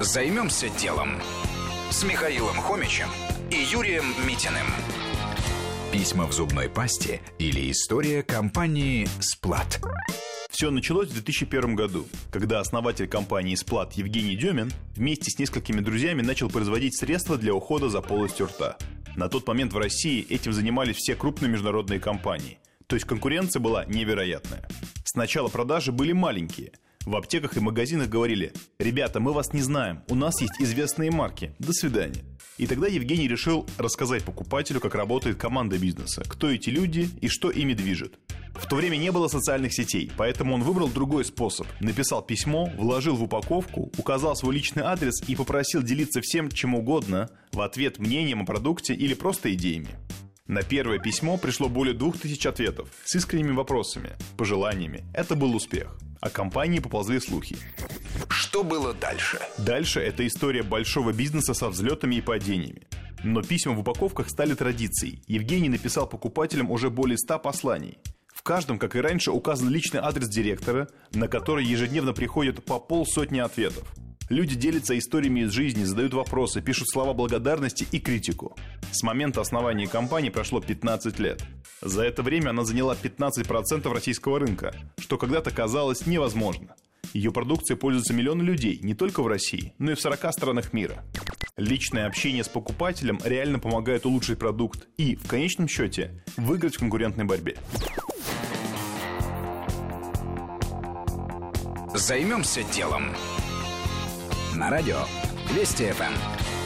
Займемся делом с Михаилом Хомичем и Юрием Митиным. Письма в зубной пасте или история компании «Сплат». Все началось в 2001 году, когда основатель компании «Сплат» Евгений Демин вместе с несколькими друзьями начал производить средства для ухода за полостью рта. На тот момент в России этим занимались все крупные международные компании. То есть конкуренция была невероятная. Сначала продажи были маленькие. В аптеках и магазинах говорили «Ребята, мы вас не знаем, у нас есть известные марки, до свидания». И тогда Евгений решил рассказать покупателю, как работает команда бизнеса, кто эти люди и что ими движет. В то время не было социальных сетей, поэтому он выбрал другой способ. Написал письмо, вложил в упаковку, указал свой личный адрес и попросил делиться всем чем угодно в ответ мнением о продукте или просто идеями. На первое письмо пришло более двух тысяч ответов с искренними вопросами, пожеланиями. Это был успех. О компании поползли слухи. Что было дальше? Дальше это история большого бизнеса со взлетами и падениями. Но письма в упаковках стали традицией. Евгений написал покупателям уже более 100 посланий. В каждом, как и раньше, указан личный адрес директора, на который ежедневно приходит по полсотни ответов. Люди делятся историями из жизни, задают вопросы, пишут слова благодарности и критику. С момента основания компании прошло 15 лет. За это время она заняла 15% российского рынка, что когда-то казалось невозможно. Ее продукцией пользуются миллионы людей не только в России, но и в 40 странах мира. Личное общение с покупателем реально помогает улучшить продукт и, в конечном счете, выиграть в конкурентной борьбе. Займемся делом. На радио Вести ФМ.